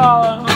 Oh.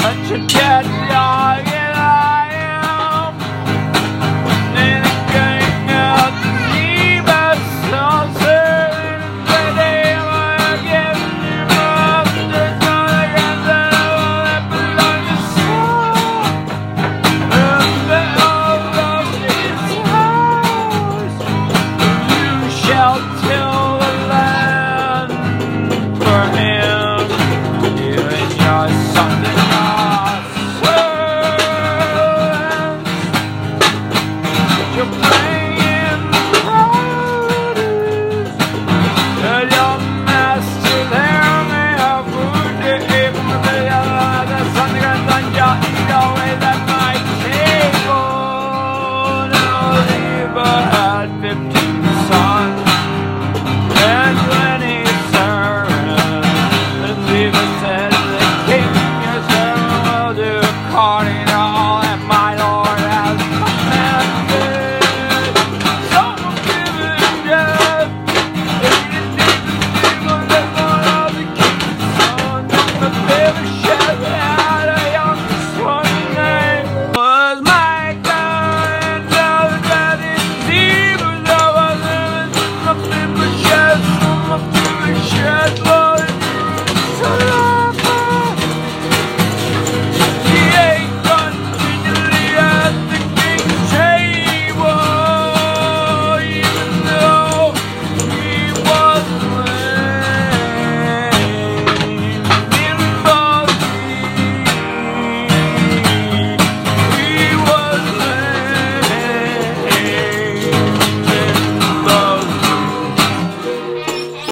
Such a cat,